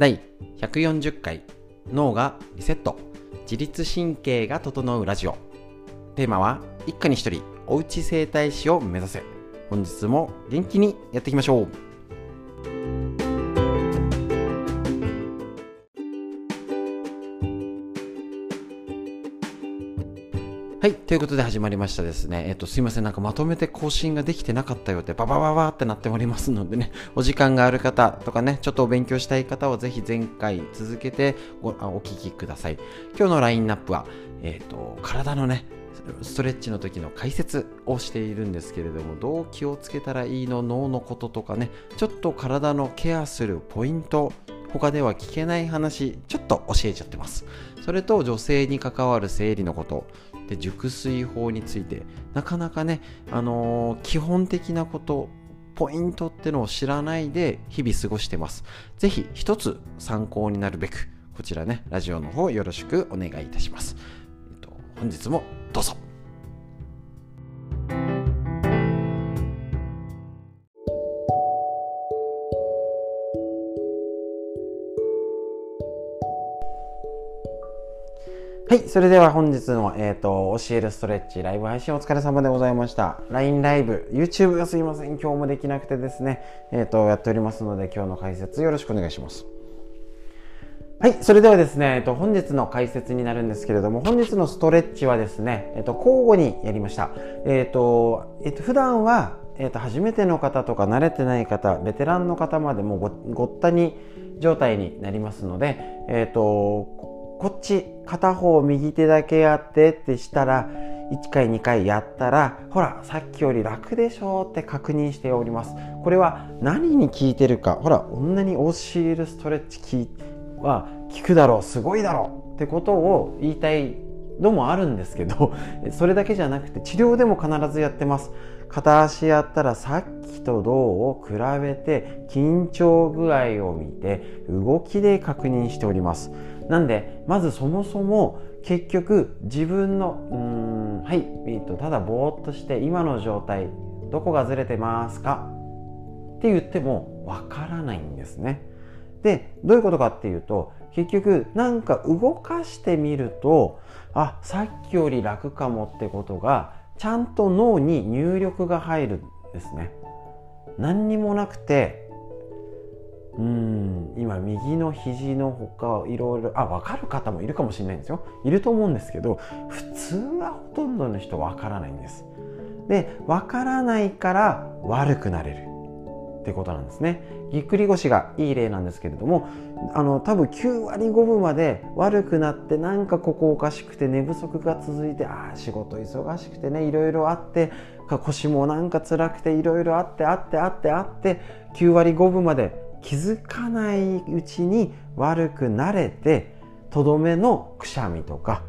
第140回脳がリセット自律神経が整うラジオ。テーマは一家に一人おうち整体師を目指せ。本日も元気にやっていきましょう。はい。ということで始まりましたですね。えっと、すいません。なんかまとめて更新ができてなかったよって、ババババってなっておりますのでね、お時間がある方とかね、ちょっとお勉強したい方はぜひ前回続けてごあお聞きください。今日のラインナップは、えっと、体のね、ストレッチの時の解説をしているんですけれども、どう気をつけたらいいの脳のこととかね、ちょっと体のケアするポイント、他では聞けない話、ちょっと教えちゃってます。それと女性に関わる生理のこと、で熟睡法についてなかなかね、あのー、基本的なことポイントってのを知らないで日々過ごしてます。是非一つ参考になるべくこちらねラジオの方よろしくお願いいたします、えっと、本日もどうぞ。はい。それでは本日の、えっ、ー、と、教えるストレッチライブ配信お疲れ様でございました。LINE ライブ、YouTube がすいません。今日もできなくてですね、えっ、ー、と、やっておりますので、今日の解説よろしくお願いします。はい。それではですね、えっ、ー、と、本日の解説になるんですけれども、本日のストレッチはですね、えっ、と、交互にやりました。えっ、と、えっ、と、普段は、えーと、初めての方とか慣れてない方ベテランの方までもごごったに状態になりますので、えーとこっち片方右手だけやってってしたら1回2回やったらほらさっきより楽でしょって確認しております。これは何に効いてるかほらこんなに教えるストレッチは効くだろうすごいだろうってことを言いたいのもあるんですけど それだけじゃなくて治療でも必ずやってます。片足やったらさっきとどうを比べて緊張具合を見て動きで確認しております。なんでまずそもそも結局自分のうんはい、えっと、ただぼーっとして今の状態どこがずれてますか？って言ってもわからないんですね。でどういうことかっていうと結局なんか動かしてみるとあさっきより楽かもってことがちゃんと脳に入力が入るんですね。何にもなくてうん。今右の肘のほかいろいろあ分かる方もいるかもしれないんですよ。いると思うんですけど普通はほとんどの人分からないんです。で分からないから悪くなれる。ってことなんですね。ぎっくり腰がいい例なんですけれどもあの多分9割5分まで悪くなってなんかここおかしくて寝不足が続いてああ仕事忙しくてねいろいろあって腰もなんか辛くていろいろあってあってあってあって9割5分まで気づかないうちに悪くなれてとどめのくしゃみとか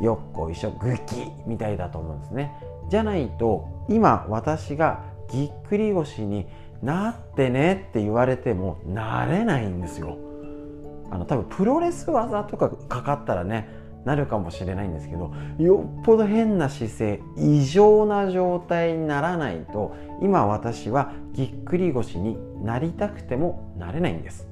よっこいしょぐきみたいだと思うんですね。じゃないと今私がぎっくり腰になってねって言われてもなれないんですよ。あの多分プロレス技とかかかったらねなるかもしれないんですけどよっぽど変な姿勢異常な状態にならないと今私はぎっくり腰になりたくてもなれないんです。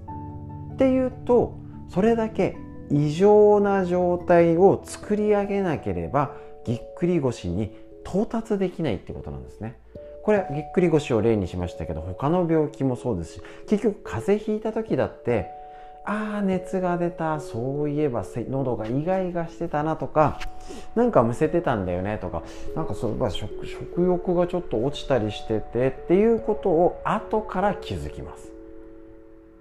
っていうとそれだけ異常な状態を作り上げなければぎっくり腰に到達できないってことなんですね。これぎっくり腰を例にしましたけど他の病気もそうですし結局風邪ひいた時だってああ熱が出た。そういえば喉がイガイガしてたなとかなんかむせてたんだよねとかなんかそういえば食食欲がちょっと落ちたりしててっていうことを後から気づきます。っ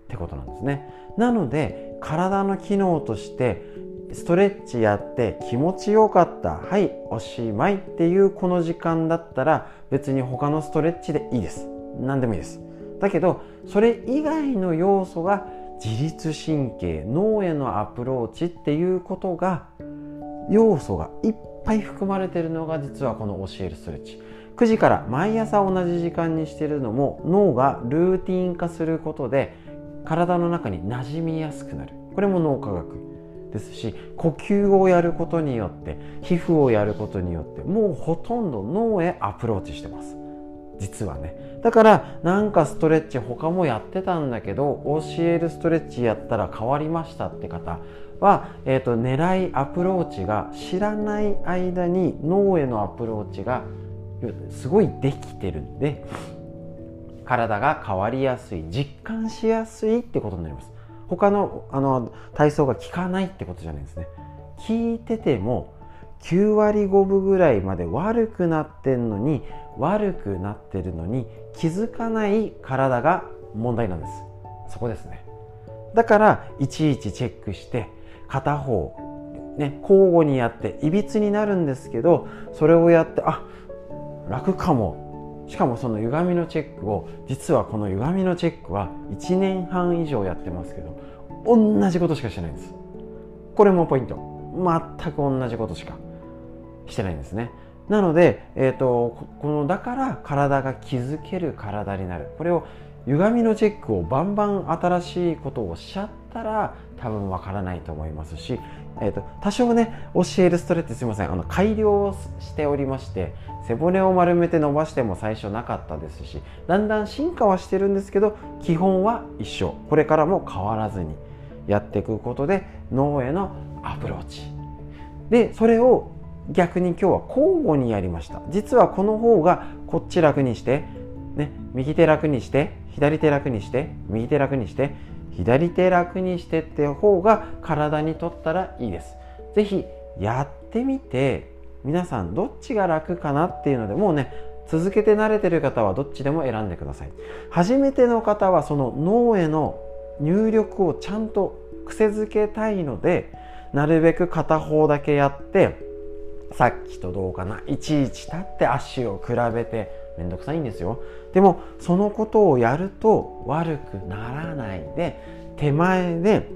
てことなんですね。なので体の機能としてストレッチやって気持ちよかったはいおしまいっていうこの時間だったら別に他のストレッチでいいです。何でもいいです。だけどそれ以外の要素が自律神経脳へのアプローチっていうことが要素がいっぱい含まれてるのが実はこの教えるストレッチ。9時から毎朝同じ時間にしてるのも脳がルーティン化することで体の中に馴染みやすくなる。これも脳科学ですし呼吸をやることによって皮膚をやることによってもうほとんど脳へアプローチしてます。実はね。だからなんかストレッチ他もやってたんだけど教えるストレッチやったら変わりましたって方は、えーと、狙いアプローチが知らない間に脳へのアプローチがすごいできてるんで体が変わりやすい実感しやすいってことになります。他のあの体操が効かないってことじゃないですね。聞いてても9割5分ぐらいまで悪くなってんのに悪くなってるのに気づかない体が問題なんです。そこですね。だからいちいちチェックして片方ね交互にやっていびつになるんですけどそれをやってあ楽かも。しかもその歪みのチェックを実はこの歪みのチェックは1年半以上やってますけど同じことしかしてないんです。これもポイント。全く同じことしか。してないんですね。なので、えーと、このだから体が気づける体になる。これを歪みのチェックをバンバン新しいことをおっしゃったら多分わからないと思いますし、えーと、多少ね教えるストレッチすいません。あの改良をしておりまして背骨を丸めて伸ばしても最初なかったですしだんだん進化はしてるんですけど基本は一緒。これからも変わらずにやっていくことで脳へのアプローチ。でそれを逆に今日は交互にやりました。実はこの方がこっち楽にして、ね、右手楽にして左手楽にして右手楽にして左手楽にしてって方が体にとったらいいです。是非やってみて皆さんどっちが楽かなっていうのでもうね続けて慣れてる方はどっちでも選んでください。初めての方はその脳への入力をちゃんと癖づけたいのでなるべく片方だけやってさっきとどうかな。いちいち立って足を比べてめんどくさいんですよ。でもそのことをやると悪くならないで手前で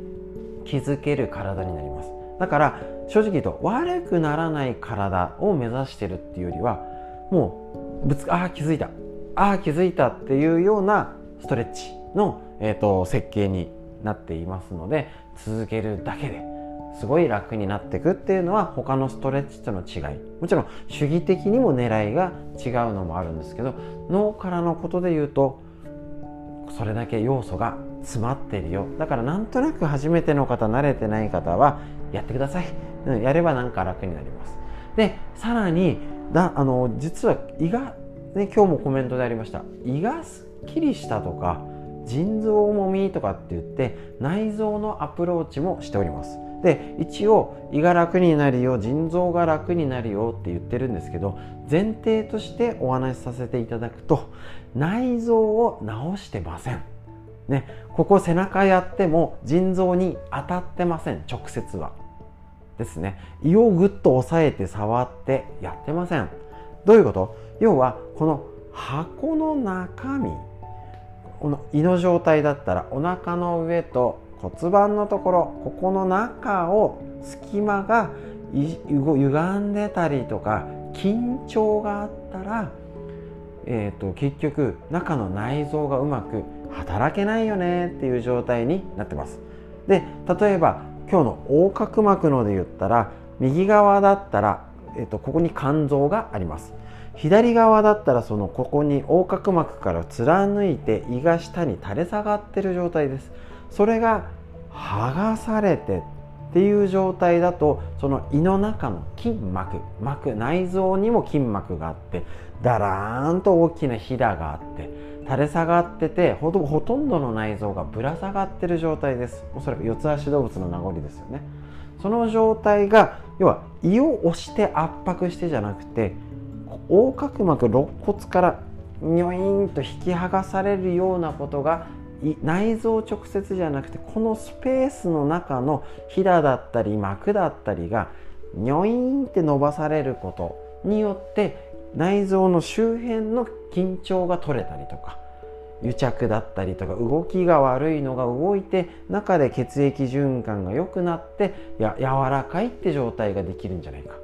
気づける体になります。だから正直言うと悪くならない体を目指してるっていうよりはもうぶつああ気づいた。ああ気づいたっていうようなストレッチの、えーと設計になっていますので続けるだけですごい楽になっていくっていうのは他のストレッチとの違い。もちろん主義的にも狙いが違うのもあるんですけど脳からのことで言うとそれだけ要素が詰まってるよ。だからなんとなく初めての方慣れてない方はやってください、うん、やればなんか楽になります。でさらにだあの実は胃が、ね、今日もコメントでありました。胃がすっきりしたとか腎臓もみとかって言って内臓のアプローチもしております。で一応胃が楽になるよ腎臓が楽になるよって言ってるんですけど前提としてお話しさせていただくと内臓を治してません。ね、ここ背中やっても腎臓に当たってません直接は。ですね胃をぐっと押さえて触ってやってません。どういうこと？要はこの箱の中身この胃の状態だったらお腹の上と骨盤のところここの中を隙間が歪んでたりとか緊張があったら、えーと、結局中の内臓がうまく働けないよねっていう状態になってます。で例えば今日の横隔膜ので言ったら右側だったら、えーとここに肝臓があります。左側だったらそのここに横隔膜から貫いて胃が下に垂れ下がってる状態です。それが剥がされてっていう状態だとその胃の中の筋膜膜内臓にも筋膜があってだらーんと大きなひだがあって垂れ下がっててほとんどの内臓がぶら下がってる状態です。おそらく四つ足動物の名残ですよね。その状態が要は胃を押して圧迫してじゃなくて横隔膜肋骨からニョイーンと引き剥がされるようなことが内臓直接じゃなくてこのスペースの中のひだだったり膜だったりがニョイーンって伸ばされることによって内臓の周辺の緊張が取れたりとか癒着だったりとか動きが悪いのが動いて中で血液循環が良くなってや柔らかいって状態ができるんじゃないか。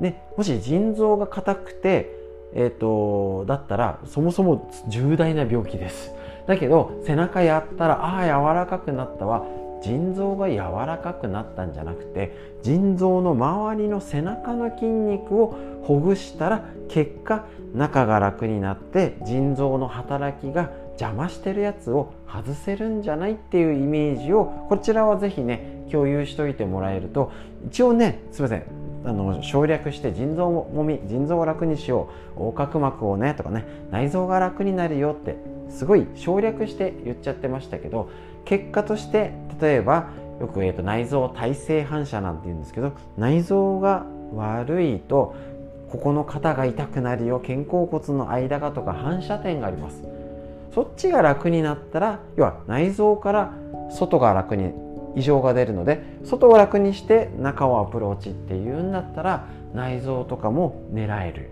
でもし腎臓が硬くて、えーとだったらそもそも重大な病気です。だけど背中やったらああ柔らかくなったわ。腎臓が柔らかくなったんじゃなくて腎臓の周りの背中の筋肉をほぐしたら結果中が楽になって腎臓の働きが邪魔してるやつを外せるんじゃないっていうイメージをこちらは是非ね共有しといてもらえると一応ねすいません。あの省略して腎臓もみ腎臓を楽にしよう。横隔膜をねとかね内臓が楽になるよってすごい省略して言っちゃってましたけど結果として例えばよく、えーと、内臓体性反射なんて言うんですけど内臓が悪いとここの肩が痛くなるよ肩甲骨の間がとか反射点があります。そっちが楽になったら要は内臓から外が楽に異常が出るので外を楽にして中をアプローチっていうんだったら内臓とかも狙える。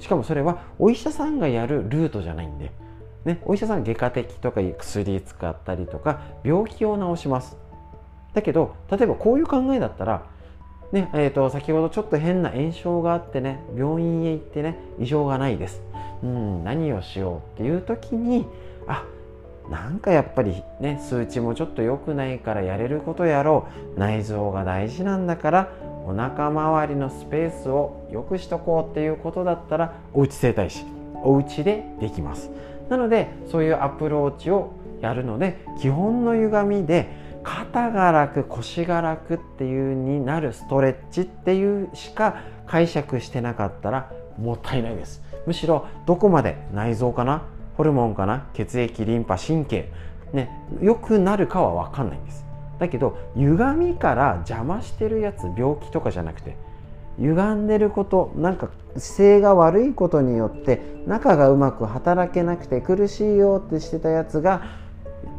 しかもそれはお医者さんがやるルートじゃないんで、ね、お医者さん外科的とか薬使ったりとか病気を治します。だけど例えばこういう考えだったらねえーと、先ほどちょっと変な炎症があってね病院へ行ってね異常がないです。うん何をしようっていう時にあなんかやっぱりね数値もちょっと良くないからやれることやろう。内臓が大事なんだからお腹周りのスペースを良くしとこうっていうことだったらおうち整体師お家でできます。なのでそういうアプローチをやるので基本の歪みで肩が楽腰が楽っていうになるストレッチっていうしか解釈してなかったらもったいないです。むしろどこまで内臓かな？ホルモンかな？血液リンパ神経。ね良くなるかは分かんないんです。だけど歪みから邪魔してるやつ病気とかじゃなくて歪んでることなんか姿勢が悪いことによって中がうまく働けなくて苦しいよってしてたやつが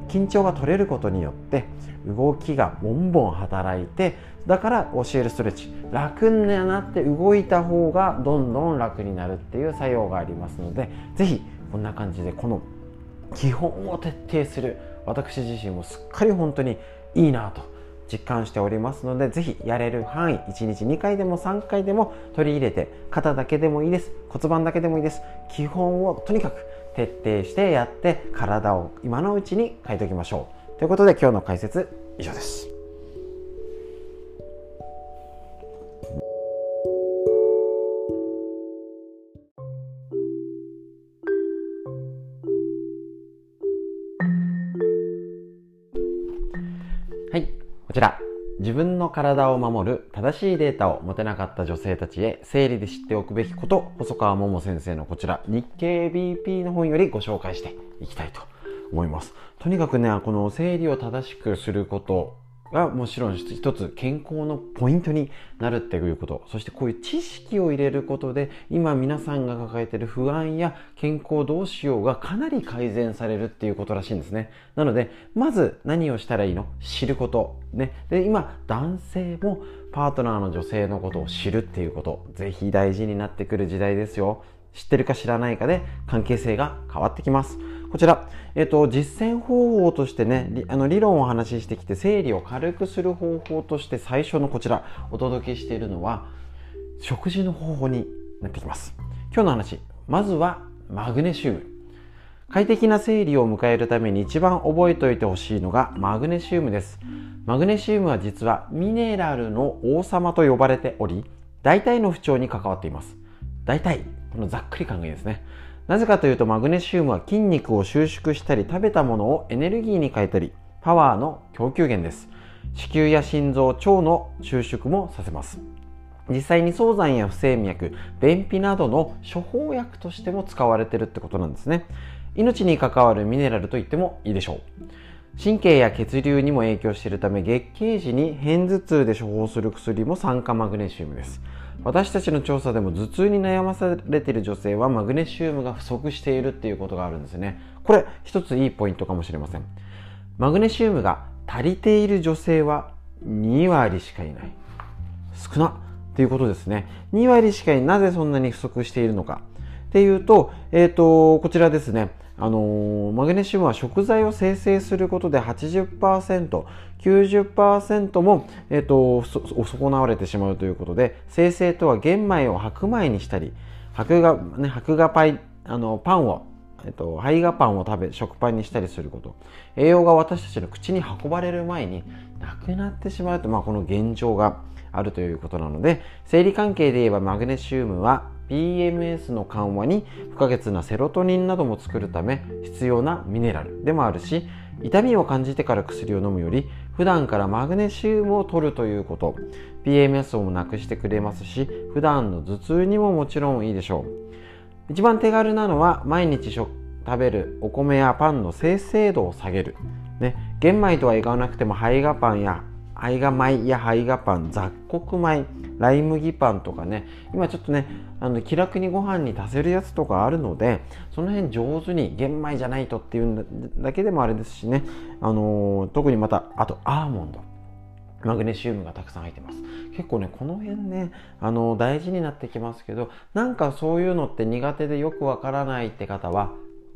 緊張が取れることによって動きがボンボン働いてだから教えるストレッチ。楽になって動いた方がどんどん楽になるっていう作用がありますので是非こんな感じでこの基本を徹底する私自身もすっかり本当にいいなと実感しておりますのでぜひやれる範囲1日2回でも3回でも取り入れて肩だけでもいいです骨盤だけでもいいです基本をとにかく徹底してやって体を今のうちに変えておきましょう。ということで今日の解説以上です。自分の体を守る正しいデータを持てなかった女性たちへ生理で知っておくべきこと、細川桃先生のこちら、日経 BP の本よりご紹介していきたいと思います。とにかくね、この整理を正しくすること、がもちろん一つ健康のポイントになるっていうことそしてこういう知識を入れることで今皆さんが抱えている不安や健康どうしようがかなり改善されるっていうことらしいんですね。なのでまず何をしたらいいの？知ること。ね。で今男性もパートナーの女性のことを知るっていうことぜひ大事になってくる時代ですよ。知ってるか知らないかで関係性が変わってきますこちら、えっ、と、実践方法としてね、あの理論をお話ししてきて、整理を軽くする方法として最初のこちら、お届けしているのは、食事の方法になってきます。今日の話、まずはマグネシウム。快適な生理を迎えるために一番覚えておいてほしいのがマグネシウムです。マグネシウムは実はミネラルの王様と呼ばれており、大体の不調に関わっています。大体、このざっくり考えですね。なぜかというとマグネシウムは筋肉を収縮したり食べたものをエネルギーに変えたりパワーの供給源です。子宮や心臓腸の収縮もさせます。実際に早産や不整脈便秘などの処方薬としても使われてるってことなんですね。命に関わるミネラルと言ってもいいでしょう。神経や血流にも影響しているため月経時に片頭痛で処方する薬も酸化マグネシウムです。私たちの調査でも頭痛に悩まされている女性はマグネシウムが不足しているっていうことがあるんですね。これ一ついいポイントかもしれません。マグネシウムが足りている女性は2割しかいない。少なっていうことですね。2割しかい。なぜそんなに不足しているのか。っていうと,、えーとこちらですね。あのー、マグネシウムは食材を生成することで80%、90%も、えーと、損なわれてしまうということで、生成とは玄米を白米にしたり、白が、ね、白がパイ、あの、パンをえっと、胚芽パンを食べ食パンにしたりすること。栄養が私たちの口に運ばれる前になくなってしまうと、まあ、この現状があるということなので生理関係で言えばマグネシウムは PMS の緩和に不可欠なセロトニンなども作るため必要なミネラルでもあるし痛みを感じてから薬を飲むより普段からマグネシウムを取るということ。PMS をもなくしてくれますし普段の頭痛にももちろんいいでしょう。一番手軽なのは毎日食べるお米やパンの生成度を下げる、ね、玄米とはいかなくても胚芽パンや胚芽米や胚芽パン雑穀米ライ麦パンとかね。今ちょっとねあの気楽にご飯に足せるやつとかあるのでその辺上手に玄米じゃないとっていうだけでもあれですしね、あのー、特にまたあとアーモンド。マグネシウムがたくさん入ってます。結構ねこの辺ねあの大事になってきますけどなんかそういうのって苦手でよくわからないって方は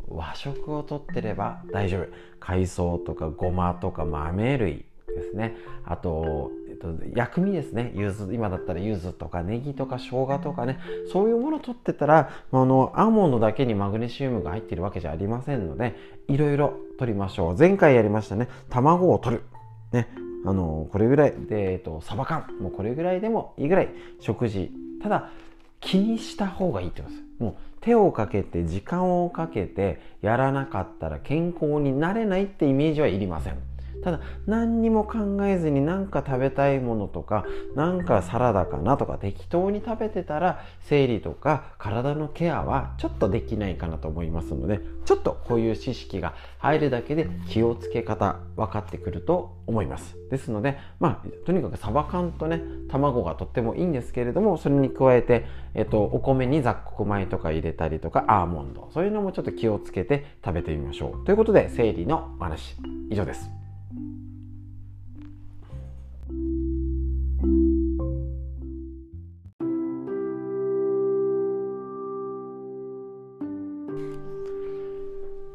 和食をとってれば大丈夫。海藻とかごまとか豆類。ですね。あと、えっと、薬味ですね。柚子今だったら柚子とかネギとか生姜とかね。そういうものを取ってたらあのアーモンドだけにマグネシウムが入ってるわけじゃありませんのでいろいろ取りましょう。前回やりましたね。卵を取る。ね。あのこれぐらい。で、えっと、サバ缶。もうこれぐらいでもいいぐらい。食事。ただ気にした方がいいってことです。もう手をかけて時間をかけてやらなかったら健康になれないってイメージはいりません。ただ何にも考えずに何か食べたいものとか何かサラダかなとか適当に食べてたら生理とか体のケアはちょっとできないかなと思いますのでちょっとこういう知識が入るだけで気をつけ方分かってくると思います。ですのでまあとにかくサバ缶とね卵がとってもいいんですけれどもそれに加えて、えっと、お米に雑穀米とか入れたりとかアーモンドそういうのもちょっと気をつけて食べてみましょう。ということで生理のお話以上です。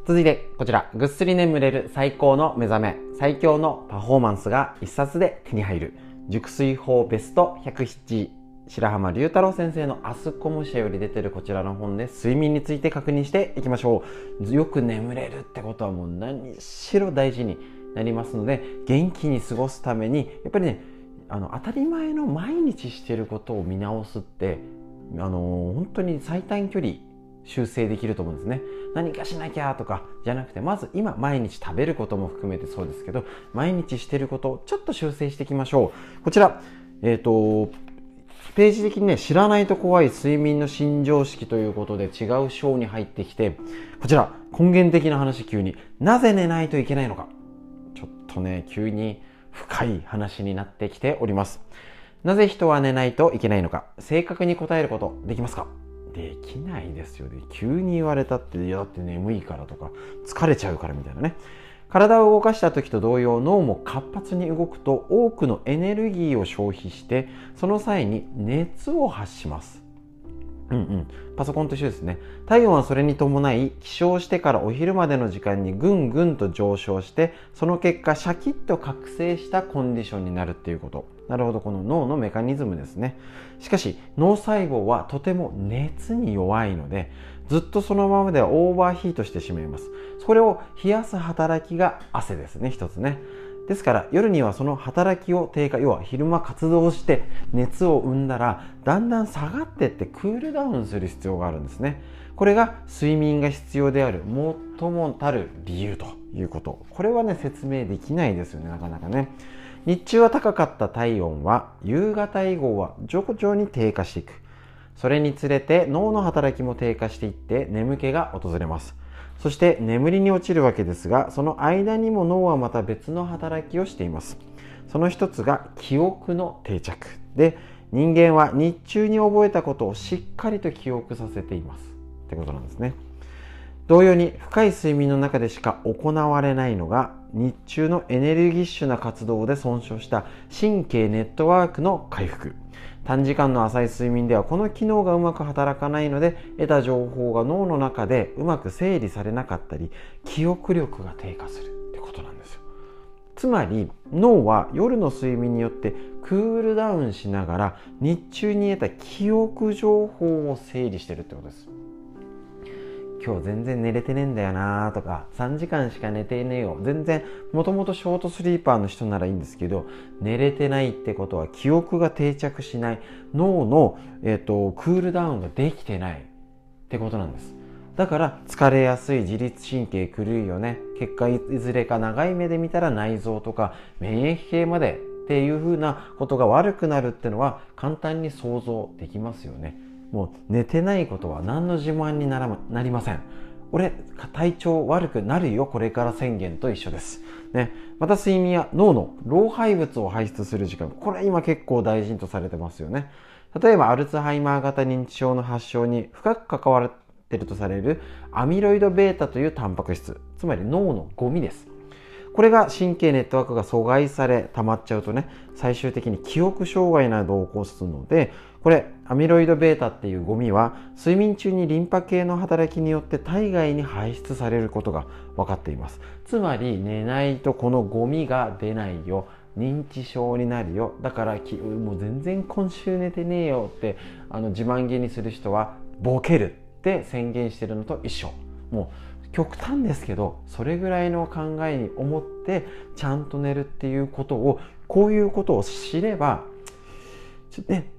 続いてこちらぐっすり眠れる最高の目覚め最強のパフォーマンスが一冊で手に入る。熟睡法ベスト107白浜龍太郎先生のアスコム社より出てるこちらの本で睡眠について確認していきましょう。よく眠れるってことはもう何しろ大事になりますので元気に過ごすためにやっぱりねあの当たり前の毎日してることを見直すってあの本当に最短距離修正できると思うんですね。何かしなきゃとかじゃなくてまず今毎日食べることも含めてそうですけど毎日してることをちょっと修正していきましょう。こちらえっ、ー、とページ的にね知らないと怖い睡眠の新常識ということで違う章に入ってきてこちら根源的な話急になぜ寝ないといけないのか。ちょっとね急に深い話になってきております。なぜ人は寝ないといけないのか。正確に答えることできますか？できないですよね。急に言われたっていやだって眠いからとか疲れちゃうからみたいなね。体を動かした時と同様脳も活発に動くと多くのエネルギーを消費してその際に熱を発します。うんうん、パソコンと一緒ですね。体温はそれに伴い起床してからお昼までの時間にぐんぐんと上昇してその結果シャキッと覚醒したコンディションになるっていうこと。なるほど。この脳のメカニズムですね。しかし脳細胞はとても熱に弱いのでずっとそのままではオーバーヒートしてしまいます。それを冷やす働きが汗ですね。一つね。ですから夜にはその働きを低下要は昼間活動して熱を生んだらだんだん下がっていってクールダウンする必要があるんですね。これが睡眠が必要である最もたる理由ということ。これはね説明できないですよねなかなかね。日中は高かった体温は夕方以後は徐々に低下していく。それにつれて脳の働きも低下していって眠気が訪れます。そして眠りに落ちるわけですがその間にも脳はまた別の働きをしています。その一つが記憶の定着。で人間は日中に覚えたことをしっかりと記憶させています。ってことなんですね。同様に深い睡眠の中でしか行われないのが日中のエネルギッシュな活動で損傷した神経ネットワークの回復。短時間の浅い睡眠ではこの機能がうまく働かないので得た情報が脳の中でうまく整理されなかったり記憶力が低下するってことなんですよ。つまり脳は夜の睡眠によってクールダウンしながら日中に得た記憶情報を整理してるってことです。今日全然寝れてねえんだよなとか3時間しか寝てねえよ。全然もともとショートスリーパーの人ならいいんですけど寝れてないってことは記憶が定着しない。脳の、えーと、クールダウンができてない。ってことなんです。だから疲れやすい自律神経狂いよね。結果いずれか長い目で見たら内臓とか免疫系までっていうふうなことが悪くなるってのは簡単に想像できますよね。もう寝てないことは何の自慢にならなりません。俺体調悪くなるよこれから宣言と一緒です、ね、また睡眠や脳の老廃物を排出する時間。これ今結構大事とされてますよね。例えばアルツハイマー型認知症の発症に深く関わっているとされるアミロイド β というタンパク質。つまり脳のゴミです。これが神経ネットワークが阻害され溜まっちゃうとね最終的に記憶障害などを起こすのでこれアミロイド β っていうゴミは睡眠中にリンパ系の働きによって体外に排出されることが分かっています。つまり寝ないとこのゴミが出ないよ認知症になるよ。だからもう全然今週寝てねえよってあの自慢げにする人はボケるって宣言してるのと一緒。もう極端ですけどそれぐらいの考えに思ってちゃんと寝るっていうことをこういうことを知ればちょっとね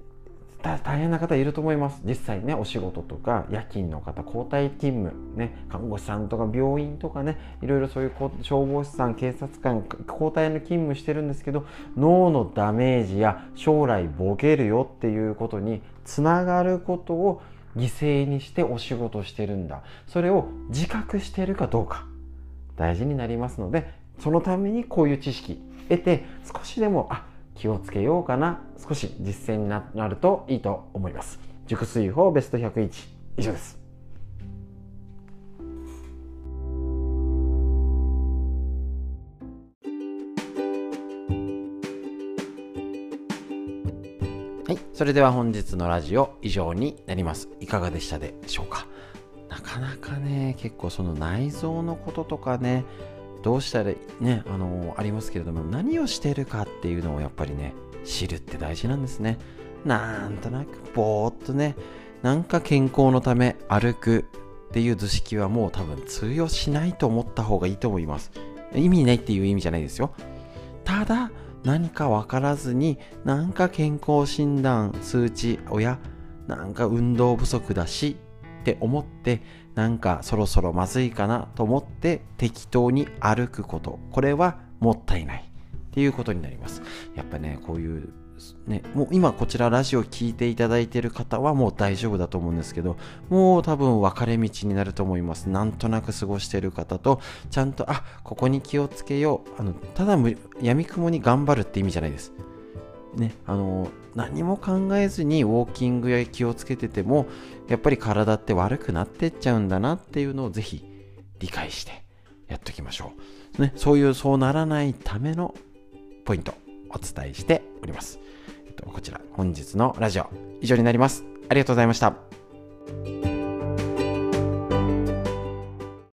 大変な方いると思います。実際ねお仕事とか夜勤の方交代勤務ね看護師さんとか病院とかねいろいろそういう消防士さん警察官交代の勤務してるんですけど脳のダメージや将来ボケるよっていうことにつながることを犠牲にしてお仕事してるんだ。それを自覚してるかどうか。大事になりますのでそのためにこういう知識得て少しでもあ気をつけようかな。少し実践になるといいと思います。熟睡法ベスト101以上です。はい。それでは本日のラジオ以上になります。いかがでしたでしょうか？なかなかね、結構その内臓のこととかね、どうしたらね、あのー、ありますけれども、何をしてるかっていうのをやっぱりね、知るって大事なんですね。なんとなくぼーっとね、なんか健康のため歩くっていう図式はもう多分通用しないと思った方がいいと思います。意味ないっていう意味じゃないですよ。ただ、何か分からずに、なんか健康診断、数値、親、なんか運動不足だしって思ってなんかそろそろまずいかなと思って適当に歩くこと。これはもったいない。っていうことになります。やっぱねこういうね、もう今こちらラジオ聴いていただいている方はもう大丈夫だと思うんですけどもう多分分かれ道になると思います。なんとなく過ごしている方とちゃんとあここに気をつけよう。あのただやみくもに頑張るって意味じゃないです。ねあの何も考えずにウォーキングや気をつけててもやっぱり体って悪くなってっちゃうんだなっていうのをぜひ理解してやっときましょう、ね、そういうそうならないためのポイントお伝えしております、と、こちら本日のラジオ以上になります。ありがとうございました。